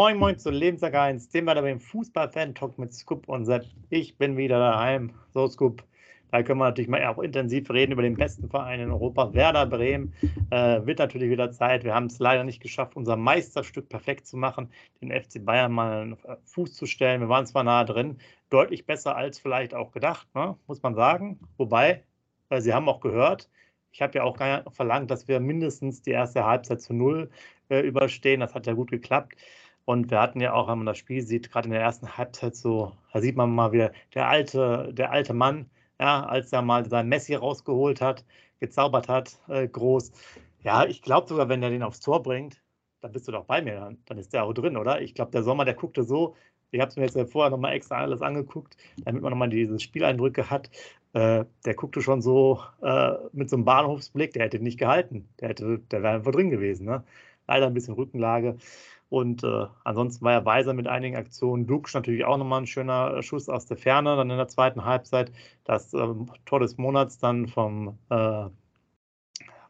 Moin Moin zu Lebensjahr 1, dem wir beim Fußball-Fan-Talk mit Scoop und Sepp. Ich bin wieder daheim. So, Scoop, da können wir natürlich mal auch intensiv reden über den besten Verein in Europa, Werder Bremen. Äh, wird natürlich wieder Zeit. Wir haben es leider nicht geschafft, unser Meisterstück perfekt zu machen, den FC Bayern mal einen Fuß zu stellen. Wir waren zwar nahe drin, deutlich besser als vielleicht auch gedacht, ne? muss man sagen. Wobei, äh, Sie haben auch gehört, ich habe ja auch verlangt, dass wir mindestens die erste Halbzeit zu null äh, überstehen. Das hat ja gut geklappt. Und wir hatten ja auch, wenn man das Spiel sieht, gerade in der ersten Halbzeit so, da sieht man mal wieder der alte, der alte Mann, ja, als er mal sein Messi rausgeholt hat, gezaubert hat, äh, groß. Ja, ich glaube sogar, wenn er den aufs Tor bringt, dann bist du doch bei mir, dann, dann ist der auch drin, oder? Ich glaube, der Sommer, der guckte so, ich habe es mir jetzt ja vorher nochmal extra alles angeguckt, damit man nochmal diese Spieleindrücke hat. Äh, der guckte schon so äh, mit so einem Bahnhofsblick, der hätte nicht gehalten. Der, der wäre einfach drin gewesen. Ne? Leider ein bisschen Rückenlage. Und äh, ansonsten war er weiser mit einigen Aktionen. Dux natürlich auch nochmal ein schöner Schuss aus der Ferne, dann in der zweiten Halbzeit. Das ähm, Tor des Monats dann vom, äh,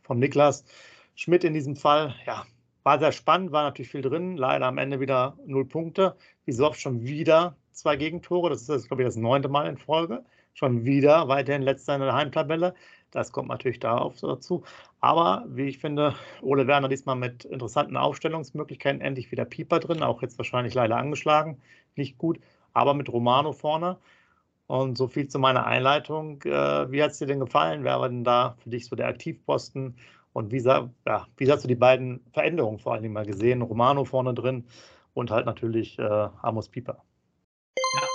vom Niklas Schmidt in diesem Fall. Ja, war sehr spannend, war natürlich viel drin. Leider am Ende wieder null Punkte. Wie so oft schon wieder zwei Gegentore. Das ist, glaube ich, das neunte Mal in Folge. Schon wieder weiterhin letzter in der Heimtabelle. Das kommt natürlich darauf dazu. Aber wie ich finde, Ole Werner diesmal mit interessanten Aufstellungsmöglichkeiten endlich wieder Pieper drin, auch jetzt wahrscheinlich leider angeschlagen, nicht gut, aber mit Romano vorne. Und so viel zu meiner Einleitung. Äh, wie hat es dir denn gefallen? Wer war denn da für dich so der Aktivposten? Und wie, sah, ja, wie hast du die beiden Veränderungen vor allem mal gesehen? Romano vorne drin und halt natürlich äh, Amos Pieper. Ja,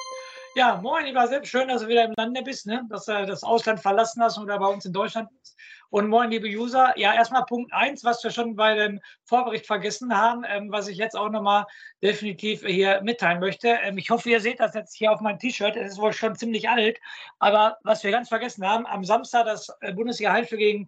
moin, lieber Sepp. Schön, dass du wieder im Lande bist, ne? dass du das Ausland verlassen hast oder bei uns in Deutschland bist. Und moin, liebe User. Ja, erstmal Punkt 1, was wir schon bei dem Vorbericht vergessen haben, ähm, was ich jetzt auch nochmal definitiv hier mitteilen möchte. Ähm, ich hoffe, ihr seht das jetzt hier auf meinem T-Shirt. Es ist wohl schon ziemlich alt. Aber was wir ganz vergessen haben, am Samstag das äh, Bundesliga-Heimspiel gegen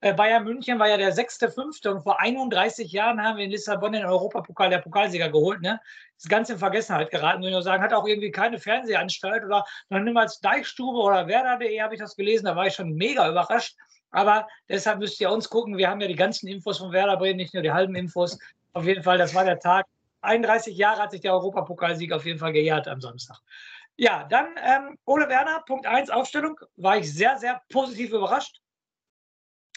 äh, Bayern München war ja der 6.5. Und vor 31 Jahren haben wir in Lissabon den Europapokal der Pokalsieger geholt. Ne? das Ganze in Vergessenheit geraten, würde ich nur sagen. Hat auch irgendwie keine Fernsehanstalt oder noch niemals Deichstube oder Werder.de habe ich das gelesen. Da war ich schon mega überrascht. Aber deshalb müsst ihr uns gucken. Wir haben ja die ganzen Infos von Werder Bremen, nicht nur die halben Infos. Auf jeden Fall, das war der Tag. 31 Jahre hat sich der Europapokalsieg auf jeden Fall gejährt am Samstag. Ja, dann ähm, Ole Werner, Punkt 1, Aufstellung. War ich sehr, sehr positiv überrascht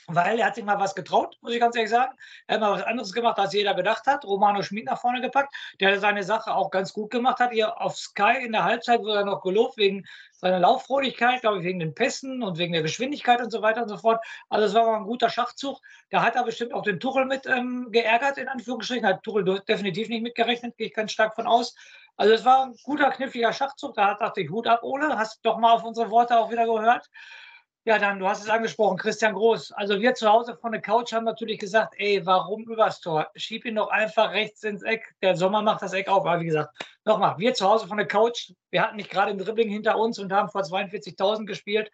weil er hat sich mal was getraut, muss ich ganz ehrlich sagen. Er hat mal was anderes gemacht, als jeder gedacht hat. Romano Schmid nach vorne gepackt, der seine Sache auch ganz gut gemacht hat. Hier auf Sky in der Halbzeit wurde er noch gelobt wegen seiner Lauffreudigkeit, glaube ich, wegen den Pässen und wegen der Geschwindigkeit und so weiter und so fort. Also es war mal ein guter Schachzug. Da hat er bestimmt auch den Tuchel mit ähm, geärgert, in Anführungsstrichen. Hat Tuchel definitiv nicht mitgerechnet, gehe ich ganz stark von aus. Also es war ein guter, kniffliger Schachzug. Da dachte ich, Hut ab, Ole. Hast doch mal auf unsere Worte auch wieder gehört. Ja, dann, du hast es angesprochen, Christian Groß. Also wir zu Hause von der Couch haben natürlich gesagt, ey, warum übers Tor? Schieb ihn doch einfach rechts ins Eck. Der Sommer macht das Eck auf. Aber wie gesagt, nochmal, wir zu Hause von der Couch, wir hatten nicht gerade ein Dribbling hinter uns und haben vor 42.000 gespielt.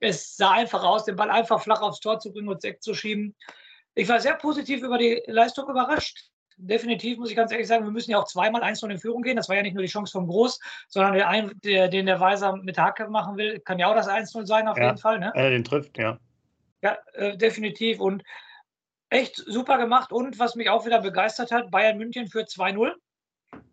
Es sah einfach aus, den Ball einfach flach aufs Tor zu bringen und ins Eck zu schieben. Ich war sehr positiv über die Leistung überrascht definitiv, muss ich ganz ehrlich sagen, wir müssen ja auch zweimal eins in Führung gehen. Das war ja nicht nur die Chance vom Groß, sondern der, ein, der den der Weiser mit Hacke machen will, kann ja auch das 1-0 sein, auf ja, jeden Fall. Ne? Er den trifft, ja. Ja, äh, definitiv. Und echt super gemacht. Und was mich auch wieder begeistert hat, Bayern München für 2-0.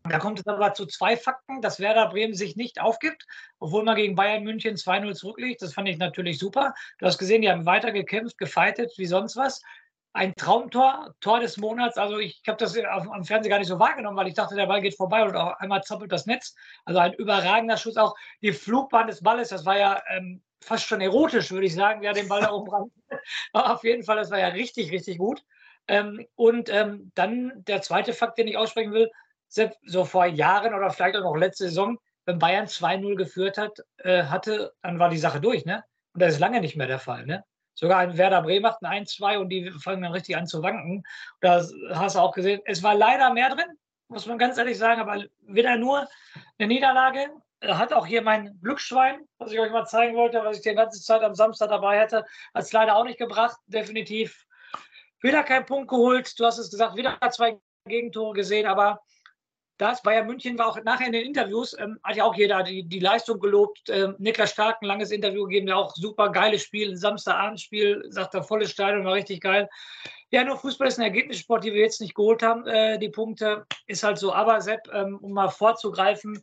Da kommt es aber zu zwei Fakten, dass Werder Bremen sich nicht aufgibt, obwohl man gegen Bayern München 2-0 zurückliegt. Das fand ich natürlich super. Du hast gesehen, die haben weiter gekämpft, gefeitet, wie sonst was ein Traumtor, Tor des Monats. Also ich habe das am Fernsehen gar nicht so wahrgenommen, weil ich dachte, der Ball geht vorbei und auf einmal zappelt das Netz. Also ein überragender Schuss. Auch die Flugbahn des Balles, das war ja ähm, fast schon erotisch, würde ich sagen, wer den Ball da oben ran. auf jeden Fall, das war ja richtig, richtig gut. Ähm, und ähm, dann der zweite Fakt, den ich aussprechen will, so vor Jahren oder vielleicht auch noch letzte Saison, wenn Bayern 2-0 geführt hat, äh, hatte, dann war die Sache durch, ne? Und das ist lange nicht mehr der Fall, ne? Sogar ein Werder Bremen macht ein 1-2 und die fangen dann richtig an zu wanken. Da hast du auch gesehen, es war leider mehr drin, muss man ganz ehrlich sagen, aber wieder nur eine Niederlage. Hat auch hier mein Glücksschwein, was ich euch mal zeigen wollte, was ich die ganze Zeit am Samstag dabei hatte, hat es leider auch nicht gebracht. Definitiv wieder kein Punkt geholt. Du hast es gesagt, wieder zwei Gegentore gesehen, aber das Bayern München war auch nachher in den Interviews, ähm, hat ja auch jeder die, die Leistung gelobt. Ähm, Niklas Stark ein langes Interview gegeben, der auch super geiles Spiel, ein Samstagabendspiel, sagt er, volles Stadion, war richtig geil. Ja, nur Fußball ist ein Ergebnissport, die wir jetzt nicht geholt haben. Äh, die Punkte ist halt so. Aber Sepp, ähm, um mal vorzugreifen,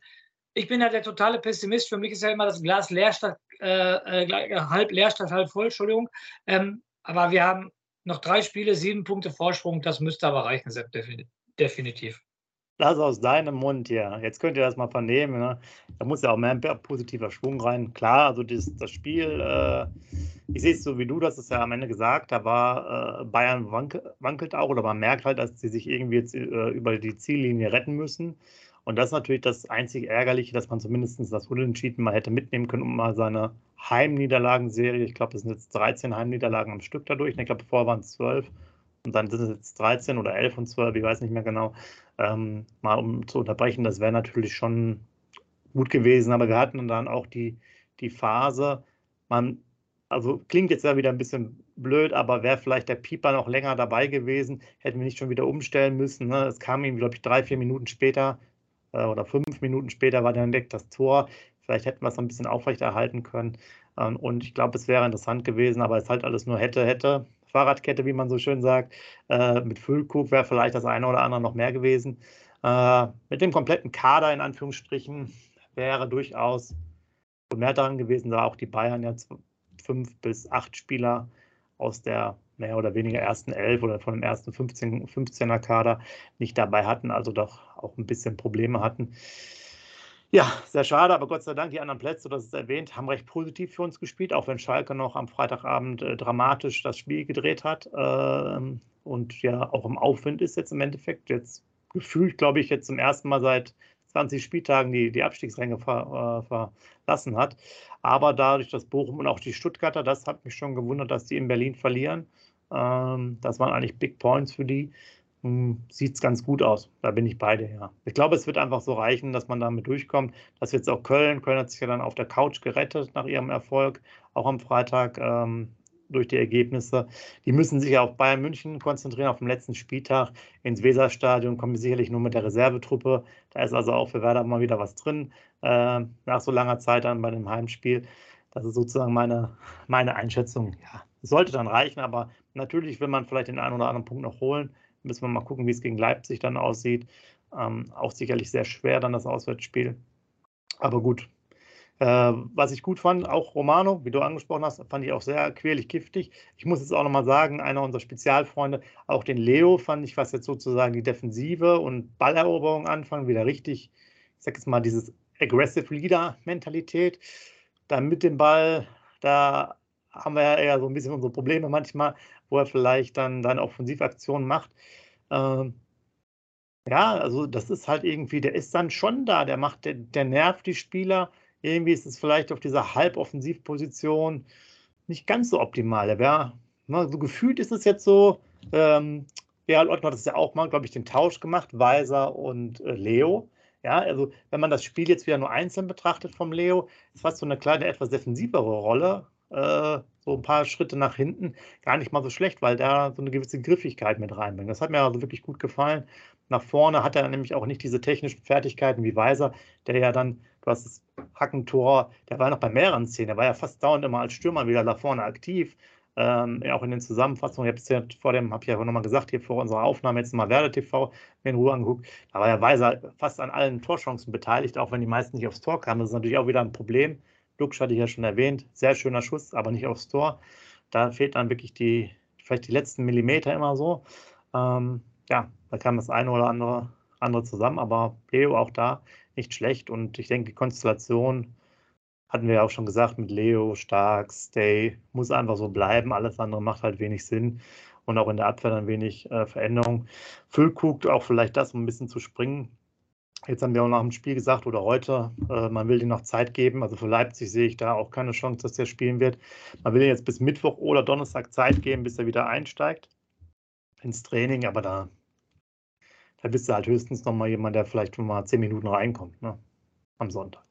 ich bin ja der totale Pessimist. Für mich ist ja immer das Glas leer statt, äh, äh, halb leer statt halb voll, Entschuldigung. Ähm, aber wir haben noch drei Spiele, sieben Punkte Vorsprung. Das müsste aber reichen, Sepp, definitiv. Lass aus deinem Mund hier. Jetzt könnt ihr das mal vernehmen. Ne? Da muss ja auch mehr positiver Schwung rein. Klar, also das, das Spiel, äh, ich sehe es so wie du, das ist ja am Ende gesagt, da war äh, Bayern wank, wankelt auch oder man merkt halt, dass sie sich irgendwie jetzt äh, über die Ziellinie retten müssen. Und das ist natürlich das einzig Ärgerliche, dass man zumindest das Unentschieden mal hätte mitnehmen können, um mal seine Heimniederlagenserie, ich glaube, es sind jetzt 13 Heimniederlagen am Stück dadurch, ich glaube, vorher waren es 12 und dann sind es jetzt 13 oder 11 und 12, ich weiß nicht mehr genau, ähm, mal um zu unterbrechen. Das wäre natürlich schon gut gewesen, aber wir hatten dann auch die, die Phase, man, also klingt jetzt ja wieder ein bisschen blöd, aber wäre vielleicht der Pieper noch länger dabei gewesen, hätten wir nicht schon wieder umstellen müssen. Ne? Es kam ihm, glaube ich, drei, vier Minuten später äh, oder fünf Minuten später war dann entdeckt das Tor. Vielleicht hätten wir es noch ein bisschen aufrechterhalten können. Ähm, und ich glaube, es wäre interessant gewesen, aber es halt alles nur hätte, hätte. Fahrradkette, wie man so schön sagt. Äh, mit Füllkrug wäre vielleicht das eine oder andere noch mehr gewesen. Äh, mit dem kompletten Kader in Anführungsstrichen wäre durchaus mehr daran gewesen, da auch die Bayern jetzt fünf bis acht Spieler aus der mehr oder weniger ersten elf oder von dem ersten 15, 15er Kader nicht dabei hatten, also doch auch ein bisschen Probleme hatten. Ja, sehr schade, aber Gott sei Dank, die anderen Plätze, das ist erwähnt, haben recht positiv für uns gespielt, auch wenn Schalke noch am Freitagabend äh, dramatisch das Spiel gedreht hat ähm, und ja auch im Aufwind ist jetzt im Endeffekt. Jetzt gefühlt, glaube ich, jetzt zum ersten Mal seit 20 Spieltagen die, die Abstiegsränge ver, äh, verlassen hat. Aber dadurch, dass Bochum und auch die Stuttgarter, das hat mich schon gewundert, dass die in Berlin verlieren. Ähm, das waren eigentlich Big Points für die. Hm, sieht es ganz gut aus. Da bin ich beide, ja. Ich glaube, es wird einfach so reichen, dass man damit durchkommt. Das jetzt auch Köln. Köln hat sich ja dann auf der Couch gerettet nach ihrem Erfolg, auch am Freitag ähm, durch die Ergebnisse. Die müssen sich ja auf Bayern München konzentrieren, auf den letzten Spieltag ins Weserstadion, kommen sicherlich nur mit der Reservetruppe. Da ist also auch für Werder mal wieder was drin, äh, nach so langer Zeit dann bei dem Heimspiel. Das ist sozusagen meine, meine Einschätzung. Ja, sollte dann reichen, aber natürlich will man vielleicht den einen oder anderen Punkt noch holen. Müssen wir mal gucken, wie es gegen Leipzig dann aussieht. Ähm, auch sicherlich sehr schwer dann das Auswärtsspiel. Aber gut. Äh, was ich gut fand, auch Romano, wie du angesprochen hast, fand ich auch sehr quälig giftig. Ich muss jetzt auch nochmal sagen, einer unserer Spezialfreunde, auch den Leo fand ich, was jetzt sozusagen die Defensive und Balleroberung anfangen, wieder richtig, ich sag jetzt mal, dieses Aggressive Leader-Mentalität. Dann mit dem Ball, da haben wir ja eher so ein bisschen unsere Probleme manchmal, wo er vielleicht dann seine Offensivaktion macht. Ähm, ja, also das ist halt irgendwie, der ist dann schon da, der macht, der, der nervt die Spieler. Irgendwie ist es vielleicht auf dieser Halboffensivposition nicht ganz so optimal. Der ne, so gefühlt ist es jetzt so, ähm, Gerald Ottmar hat es ja auch mal, glaube ich, den Tausch gemacht, Weiser und äh, Leo. Ja, also wenn man das Spiel jetzt wieder nur einzeln betrachtet vom Leo, ist fast so eine kleine, etwas defensivere Rolle äh, so ein paar Schritte nach hinten gar nicht mal so schlecht, weil da so eine gewisse Griffigkeit mit reinbringt. Das hat mir also wirklich gut gefallen. Nach vorne hat er nämlich auch nicht diese technischen Fertigkeiten wie Weiser, der ja dann, du hast das Hackentor, der war noch bei mehreren Szenen, der war ja fast dauernd immer als Stürmer wieder da vorne aktiv. Ähm, auch in den Zusammenfassungen, ich habe es ja vor dem, habe ich ja nochmal gesagt, hier vor unserer Aufnahme jetzt mal Werder TV mir in Ruhe angeguckt, da war ja Weiser fast an allen Torchancen beteiligt, auch wenn die meisten nicht aufs Tor kamen. Das ist natürlich auch wieder ein Problem. Lux hatte ich ja schon erwähnt, sehr schöner Schuss, aber nicht aufs Tor. Da fehlt dann wirklich die, vielleicht die letzten Millimeter immer so. Ähm, ja, da kam das eine oder andere, andere zusammen, aber Leo auch da nicht schlecht und ich denke, die Konstellation hatten wir ja auch schon gesagt mit Leo, Stark, Stay, muss einfach so bleiben. Alles andere macht halt wenig Sinn und auch in der Abwehr dann wenig äh, Veränderung. Füllkrug auch vielleicht das, um ein bisschen zu springen. Jetzt haben wir auch nach dem Spiel gesagt oder heute, äh, man will ihm noch Zeit geben. Also für Leipzig sehe ich da auch keine Chance, dass der spielen wird. Man will ihm jetzt bis Mittwoch oder Donnerstag Zeit geben, bis er wieder einsteigt ins Training. Aber da, da bist du halt höchstens noch mal jemand, der vielleicht mal zehn Minuten reinkommt ne? am Sonntag.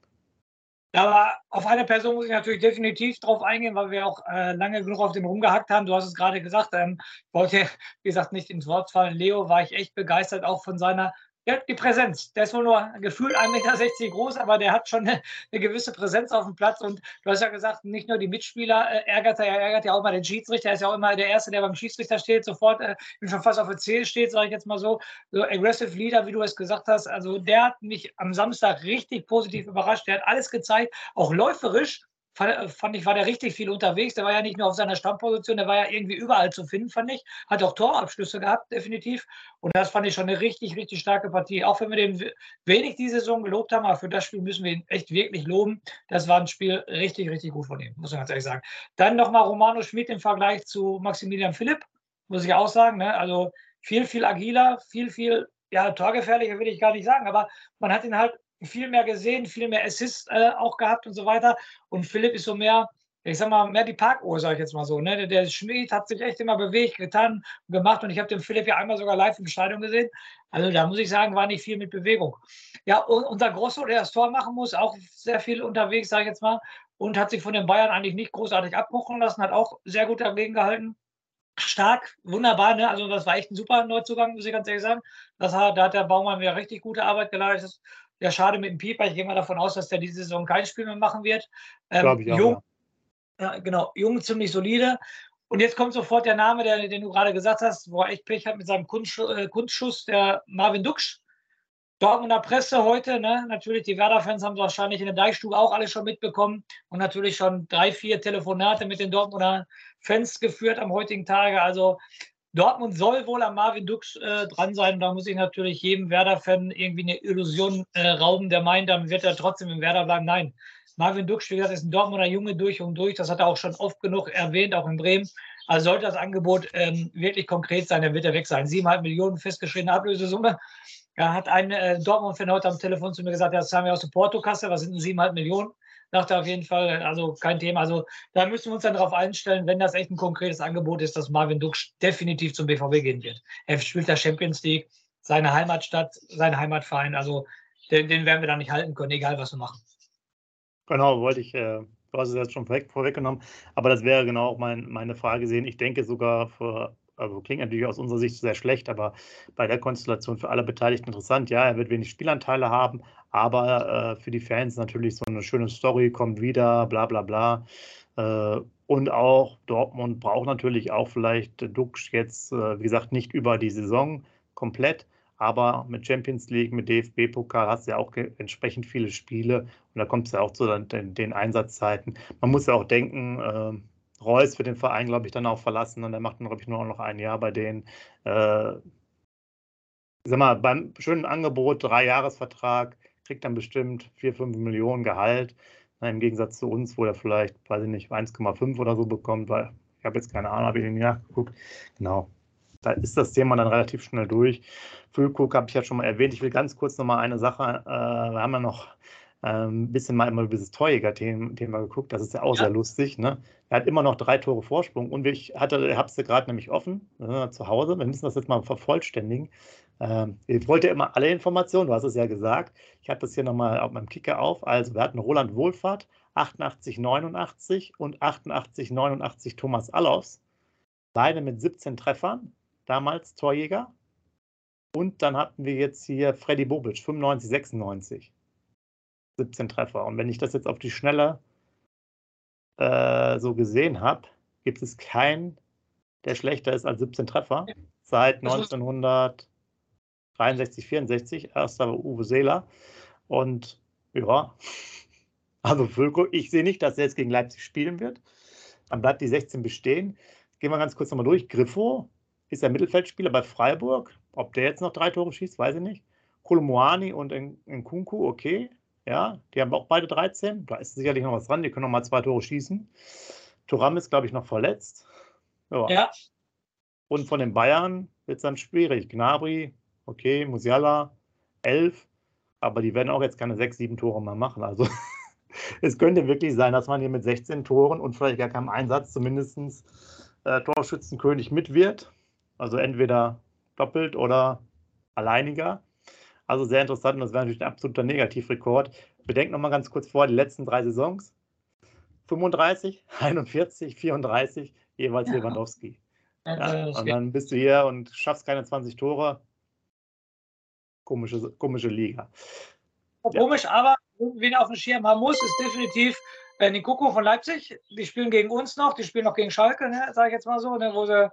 Aber auf eine Person muss ich natürlich definitiv drauf eingehen, weil wir auch äh, lange genug auf dem rumgehackt haben. Du hast es gerade gesagt, ähm, wollte, wie gesagt, nicht ins Wort fallen. Leo war ich echt begeistert, auch von seiner Ja, die Präsenz. Der ist wohl nur gefühlt 1,60 Meter groß, aber der hat schon eine, eine, gewisse Präsenz auf dem Platz. Und du hast ja gesagt, nicht nur die Mitspieler äh, ärgert er, er ärgert ja auch mal den Schiedsrichter. Er ist ja auch immer der Erste, der beim Schiedsrichter steht, sofort äh, schon fast auf der C steht, sage ich jetzt mal so. So aggressive Leader, wie du es gesagt hast. Also der hat mich am Samstag richtig positiv überrascht. Der hat alles gezeigt, auch läuferisch fand ich, war der richtig viel unterwegs. Der war ja nicht nur auf seiner Stammposition, der war ja irgendwie überall zu finden, fand ich. Hat auch Torabschlüsse gehabt, definitiv. Und das fand ich schon eine richtig, richtig starke Partie. Auch wenn wir den wenig die Saison gelobt haben, aber für das Spiel müssen wir ihn echt wirklich loben. Das war ein Spiel richtig, richtig gut von ihm, muss man ganz ehrlich sagen. Dann nochmal Romano Schmidt im Vergleich zu Maximilian Philipp, muss ich auch sagen. Ne? Also viel, viel agiler, viel, viel, ja, torgefährlicher will ich gar nicht sagen, aber man hat ihn halt viel mehr gesehen, viel mehr Assists äh, auch gehabt und so weiter. Und Philipp ist so mehr, ich sag mal, mehr die Parkuhr, sag ich jetzt mal so. Ne? Der, der Schmied hat sich echt immer bewegt, getan gemacht. Und ich habe den Philipp ja einmal sogar live im Stadion gesehen. Also da muss ich sagen, war nicht viel mit Bewegung. Ja, und unser Grosso, der das Tor machen muss, auch sehr viel unterwegs, sage ich jetzt mal. Und hat sich von den Bayern eigentlich nicht großartig abbuchen lassen, hat auch sehr gut dagegen gehalten stark, wunderbar. Ne? Also das war echt ein super Neuzugang, muss ich ganz ehrlich sagen. Das hat, da hat der Baumann wieder richtig gute Arbeit geleistet. Ja, schade mit dem Pieper. Ich gehe mal davon aus, dass der diese Saison kein Spiel mehr machen wird. Ähm, Glaube ich auch, jung, ja. ja. genau, jung, ziemlich solide. Und jetzt kommt sofort der Name, der, den du gerade gesagt hast, wo er echt Pech hat mit seinem Kunstschuss, äh, Kunstschuss der Marvin Duksch. Dortmunder Presse heute, ne? natürlich die Werder-Fans haben es wahrscheinlich in der Deichstube auch alle schon mitbekommen und natürlich schon drei, vier Telefonate mit den Dortmunder Fans geführt am heutigen Tage. Also Dortmund soll wohl am Marvin Dux äh, dran sein. Da muss ich natürlich jedem Werder-Fan irgendwie eine Illusion äh, rauben, der meint, dann wird er trotzdem im Werder bleiben. Nein, Marvin Dux, wie gesagt, ist ein Dortmunder Junge durch und durch. Das hat er auch schon oft genug erwähnt, auch in Bremen. Also sollte das Angebot ähm, wirklich konkret sein, dann wird er weg sein. Siebeneinhalb Millionen festgeschriebene Ablösesumme. Da hat ein äh, Dortmund-Fan heute am Telefon zu mir gesagt, ja, das haben wir aus der Portokasse, was sind denn siebeneinhalb Millionen? Dachte auf jeden Fall, also kein Thema. Also da müssen wir uns dann darauf einstellen, wenn das echt ein konkretes Angebot ist, dass Marvin Dux definitiv zum BVB gehen wird. Er spielt der Champions League, seine Heimatstadt, sein Heimatverein. Also den, den, werden wir da nicht halten können, egal was wir machen. Genau, wollte ich, äh, du hast es jetzt schon vorweg, vorweggenommen, aber das wäre genau auch mein, meine Frage sehen. Ich denke sogar für also klingt natürlich aus unserer Sicht sehr schlecht, aber bei der Konstellation für alle Beteiligten interessant. Ja, er wird wenig Spielanteile haben, aber äh, für die Fans natürlich so eine schöne Story, kommt wieder, bla bla bla. Äh, und auch Dortmund braucht natürlich auch vielleicht Dux jetzt, äh, wie gesagt, nicht über die Saison komplett, aber mit Champions League, mit DFB-Pokal hast du ja auch entsprechend viele Spiele und da kommt es ja auch zu den, den, Einsatzzeiten. Man muss ja auch denken, äh, Reus wird den Verein, glaube ich, dann auch verlassen und er macht dann, glaube ich, nur noch ein Jahr bei denen. Äh, sag mal, beim schönen Angebot, drei Jahresvertrag, kriegt dann bestimmt 4, 5 Millionen Gehalt. Na, Im Gegensatz zu uns, wo er vielleicht, weiß ich nicht, 1,5 oder so bekommt, weil ich habe jetzt keine Ahnung, habe ich nicht nachgeguckt. Genau. Da ist das Thema dann relativ schnell durch. Füllkrug habe ich ja schon mal erwähnt. Ich will ganz kurz noch mal eine Sache, äh, wir haben ja noch ein ähm, bisschen mal immer über dieses Torjäger-Thema geguckt. Das ist ja auch ja. sehr lustig. Ne? Er hat immer noch drei Tore Vorsprung und ich hatte, habe es gerade nämlich offen äh, zu Hause. Wir müssen das jetzt mal vervollständigen. Ähm, ich wollte immer alle Informationen, du hast es ja gesagt. Ich habe das hier nochmal auf meinem Kicker auf. Also, wir hatten Roland Wohlfahrt, 88, 89 und 88, 89 Thomas Allofs. Beide mit 17 Treffern, damals Torjäger. Und dann hatten wir jetzt hier Freddy Bobic, 95, 96. 17 Treffer. Und wenn ich das jetzt auf die Schnelle äh, so gesehen habe, gibt es keinen, der schlechter ist als 17 Treffer. Seit 1963, 64. Erster war Uwe Seeler. Und ja, also Völko, ich sehe nicht, dass er jetzt gegen Leipzig spielen wird. Dann bleibt die 16 bestehen. Gehen wir ganz kurz nochmal durch. Griffo ist der Mittelfeldspieler bei Freiburg. Ob der jetzt noch drei Tore schießt, weiß ich nicht. Kolomoani und Nkunku, okay. Ja, die haben auch beide 13. Da ist sicherlich noch was dran. Die können noch mal zwei Tore schießen. Turam ist, glaube ich, noch verletzt. Ja. ja. Und von den Bayern wird es dann schwierig. Gnabry, okay, Musiala, 11. Aber die werden auch jetzt keine sechs, sieben Tore mehr machen. Also es könnte wirklich sein, dass man hier mit 16 Toren und vielleicht gar keinem Einsatz zumindest äh, Torschützenkönig mit wird. Also entweder doppelt oder alleiniger. Also sehr interessant und das wäre natürlich ein absoluter Negativrekord. Bedenkt nochmal ganz kurz vor, die letzten drei Saisons. 35, 41, 34, jeweils ja. Lewandowski. Ja, und dann bist du hier und schaffst keine 20 Tore. komische, komische Liga. Komisch, ja. aber wen auf dem Schirm haben muss, ist definitiv äh, Nikoko von Leipzig. Die spielen gegen uns noch, die spielen noch gegen Schalke, ne, sage ich jetzt mal so, ne, wo sie ja.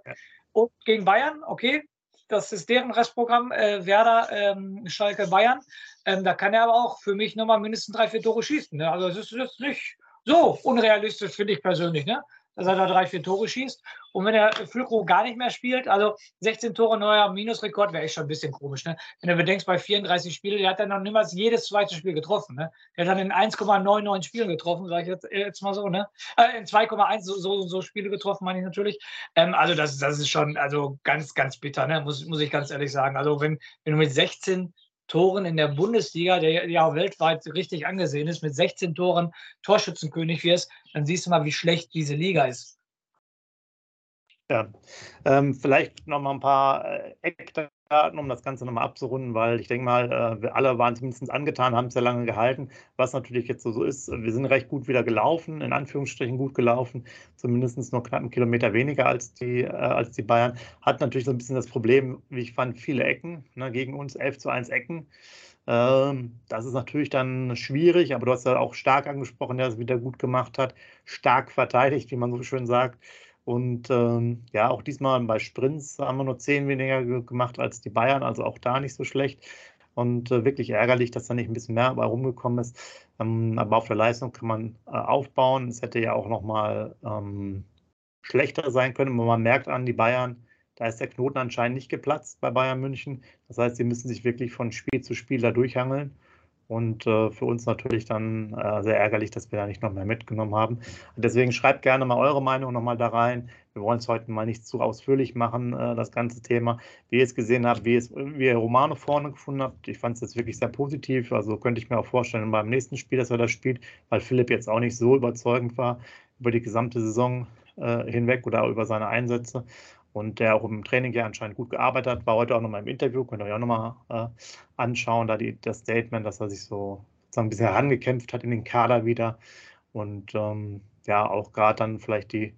und gegen Bayern, okay. Das ist deren Restprogramm, äh, Werder, ähm, Schalke, Bayern. Ähm, da kann er aber auch für mich nochmal mindestens drei, vier Tore schießen. Ne? Also es ist jetzt nicht so unrealistisch, finde ich persönlich. Ne? Dass er da drei, vier Tore schießt. Und wenn der Füllkrug gar nicht mehr spielt, also 16 Tore neuer Minusrekord, wäre echt schon ein bisschen komisch. Ne? Wenn du bedenkst, bei 34 Spielen, der hat dann noch niemals jedes zweite Spiel getroffen. Ne? Der hat dann in 1,99 Spielen getroffen, sage ich jetzt, äh, jetzt, mal so. Ne? Äh, in 2,1 so, so, so, Spiele getroffen, meine ich natürlich. Ähm, also das, das ist schon also ganz, ganz bitter, ne? muss, muss ich ganz ehrlich sagen. Also wenn, wenn du mit 16 Toren in der Bundesliga, der ja weltweit richtig angesehen ist, mit 16 Toren Torschützenkönig wirst, dann siehst du mal, wie schlecht diese Liga ist. Ja, ähm, vielleicht noch mal ein paar äh, Eckdaten, um das Ganze nochmal abzurunden, weil ich denke mal, äh, wir alle waren zumindest angetan, haben es ja lange gehalten. Was natürlich jetzt so, ist, wir sind recht gut wieder gelaufen, in Anführungsstrichen gut gelaufen, zumindest nur knapp einen Kilometer weniger als die, äh, als die Bayern. Hat natürlich so ein bisschen das Problem, wie ich fand, viele Ecken ne, gegen uns, 11 zu 1 Ecken. Ähm, das ist natürlich dann schwierig, aber du hast ja auch stark angesprochen, der es wieder gut gemacht hat, stark verteidigt, wie man so schön sagt. Und ähm, ja, auch diesmal bei Sprints haben wir nur zehn weniger gemacht als die Bayern, also auch da nicht so schlecht. Und äh, wirklich ärgerlich, dass da nicht ein bisschen mehr dabei rumgekommen ist. Ähm, aber auf der Leistung kann man äh, aufbauen. Es hätte ja auch nochmal ähm, schlechter sein können. Und man merkt an die Bayern, da ist der Knoten anscheinend nicht geplatzt bei Bayern München. Das heißt, sie müssen sich wirklich von Spiel zu Spiel da durchhangeln. Und äh, für uns natürlich dann äh, sehr ärgerlich, dass wir da nicht noch mehr mitgenommen haben. Deswegen schreibt gerne mal eure Meinung nochmal da rein. Wir wollen es heute mal nicht zu ausführlich machen, äh, das ganze Thema. Wie ihr es gesehen habt, wie, es, wie ihr Romano vorne gefunden habt, ich fand es jetzt wirklich sehr positiv. Also könnte ich mir auch vorstellen beim nächsten Spiel, dass er das spielt, weil Philipp jetzt auch nicht so überzeugend war über die gesamte Saison äh, hinweg oder über seine Einsätze und der auch im Training ja anscheinend gut gearbeitet hat, war heute auch nochmal im Interview, könnt ihr euch auch nochmal äh, anschauen, da die, das Statement, dass er sich so sozusagen ein bisschen herangekämpft hat in den Kader wieder. Und ähm, ja, auch gerade dann vielleicht die,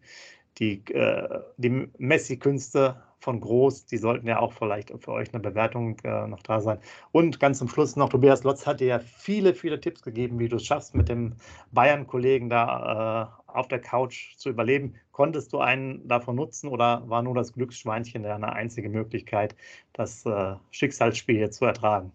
die, äh, die Messi-Künste von Groß, die sollten ja auch vielleicht für euch eine Bewertung äh, noch da sein. Und ganz zum Schluss noch, Tobias Lotz hat dir ja viele, viele Tipps gegeben, wie du es schaffst, mit dem Bayern-Kollegen da äh, auf der Couch zu überleben. Konntest du einen davon nutzen oder war nur das Glücksschweinchen eine einzige Möglichkeit, das äh, Schicksalsspiel hier zu ertragen?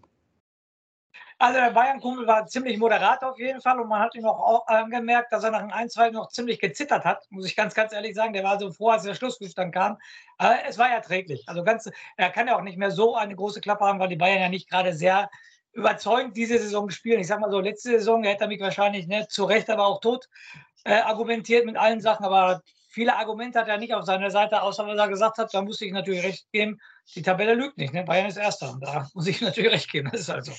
Also der Bayern-Kumpel war ziemlich moderat auf jeden Fall und man hat ihm auch angemerkt, dass er nach dem 1-2 noch ziemlich gezittert hat, muss ich ganz, ganz ehrlich sagen. Der war so froh, als der Schlusspfiff dann kam. Aber es war erträglich. Also ganz, er kann ja auch nicht mehr so eine große Klappe haben, weil die Bayern ja nicht gerade sehr überzeugend diese Saison spielen. Ich sag mal so, letzte Saison hätte er mich wahrscheinlich ne, zu Recht, aber auch tot äh, argumentiert mit allen Sachen, aber viele Argumente hat er nicht auf seiner Seite, außer was er gesagt hat. Da muss ich natürlich recht geben. Die Tabelle lügt nicht. Ne? Bayern ist Erster. Da muss ich natürlich recht geben. Das ist also.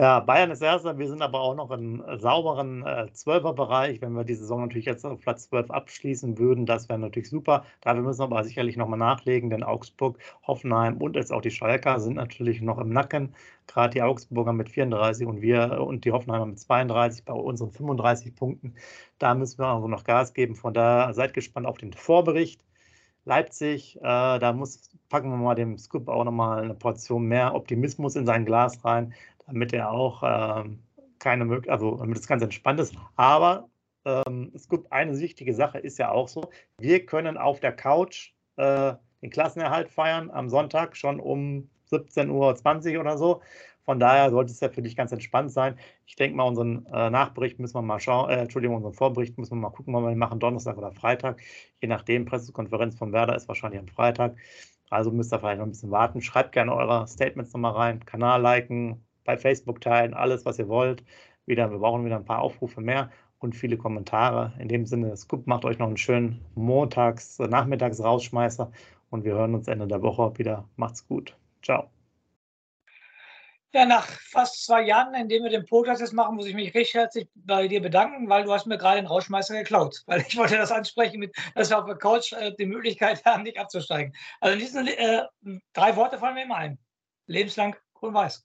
Ja, Bayern ist Erster. Wir sind aber auch noch im äh, sauberen äh, Zwölferbereich. Wenn wir die Saison natürlich jetzt auf Platz 12 abschließen würden, das wäre natürlich super. Dafür müssen wir aber sicherlich nochmal nachlegen, denn Augsburg, Hoffenheim und jetzt auch die Schalker sind natürlich noch im Nacken. Gerade die Augsburger mit 34 und wir und die Hoffenheimer mit 32 bei unseren 35 Punkten. Da müssen wir also noch Gas geben. Von daher seid gespannt auf den Vorbericht. Leipzig, äh, da muss, packen wir mal dem Scoop auch nochmal eine Portion mehr Optimismus in sein Glas rein damit er auch ähm, keine Möglichkeit, also damit es ganz entspannt ist. Aber ähm, es gibt eine wichtige Sache, ist ja auch so, wir können auf der Couch äh, den Klassenerhalt feiern am Sonntag schon um 17.20 Uhr oder so. Von daher sollte es ja für dich ganz entspannt sein. Ich denke mal, unseren äh, Nachbericht müssen wir mal schauen, äh, Entschuldigung, unseren Vorbericht müssen wir mal gucken, ob wir machen Donnerstag oder Freitag. Je nachdem, Pressekonferenz von Werder ist wahrscheinlich am Freitag. Also müsst ihr vielleicht noch ein bisschen warten. Schreibt gerne eure Statements nochmal rein, Kanal liken, bei Facebook teilen, alles, was ihr wollt. Wieder, wir brauchen wieder ein paar Aufrufe mehr und viele Kommentare. In dem Sinne, Scoop macht euch noch einen schönen Montags-, Nachmittags-Rausschmeißer und wir hören uns Ende der Woche wieder. Macht's gut. Ciao. Ja, nach fast zwei Jahren, in denen wir den Podcast jetzt machen, muss ich mich recht herzlich bei dir bedanken, weil du hast mir gerade den Rauschmeißer geklaut. Weil ich wollte das ansprechen, mit, dass wir auf der Couch äh, die Möglichkeit haben, nicht abzusteigen. Also in diesen äh, drei Worte fallen mir immer ein. Lebenslang grün-weiß.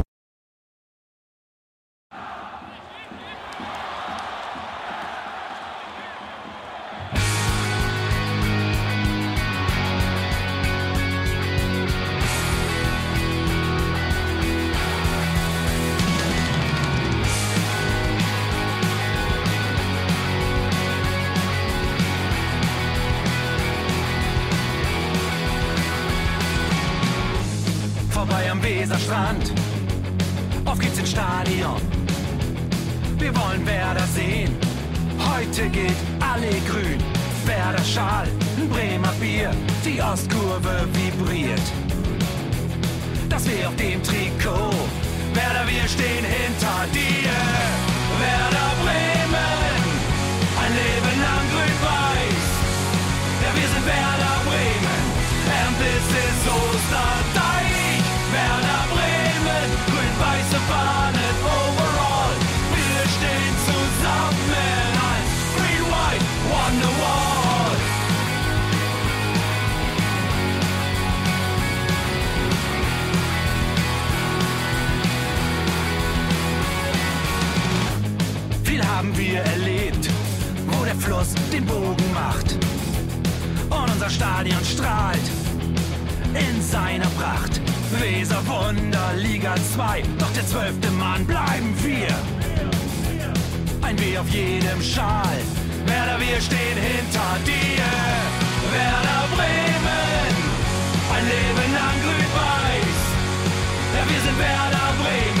heute geht alle grün. Werder Schal, ein Bremer Bier, die Ostkurve vibriert. Das wir auf dem Trikot, Werder, wir stehen hinter dir. Stadion strahlt in seiner Pracht. Weser Wunder, Liga 2, doch der zwölfte Mann bleiben wir. Ein W auf jedem Schal, Werder, wir stehen hinter dir. Werder Bremen, ein Leben lang grün-weiß. Ja, wir sind Werder Bremen,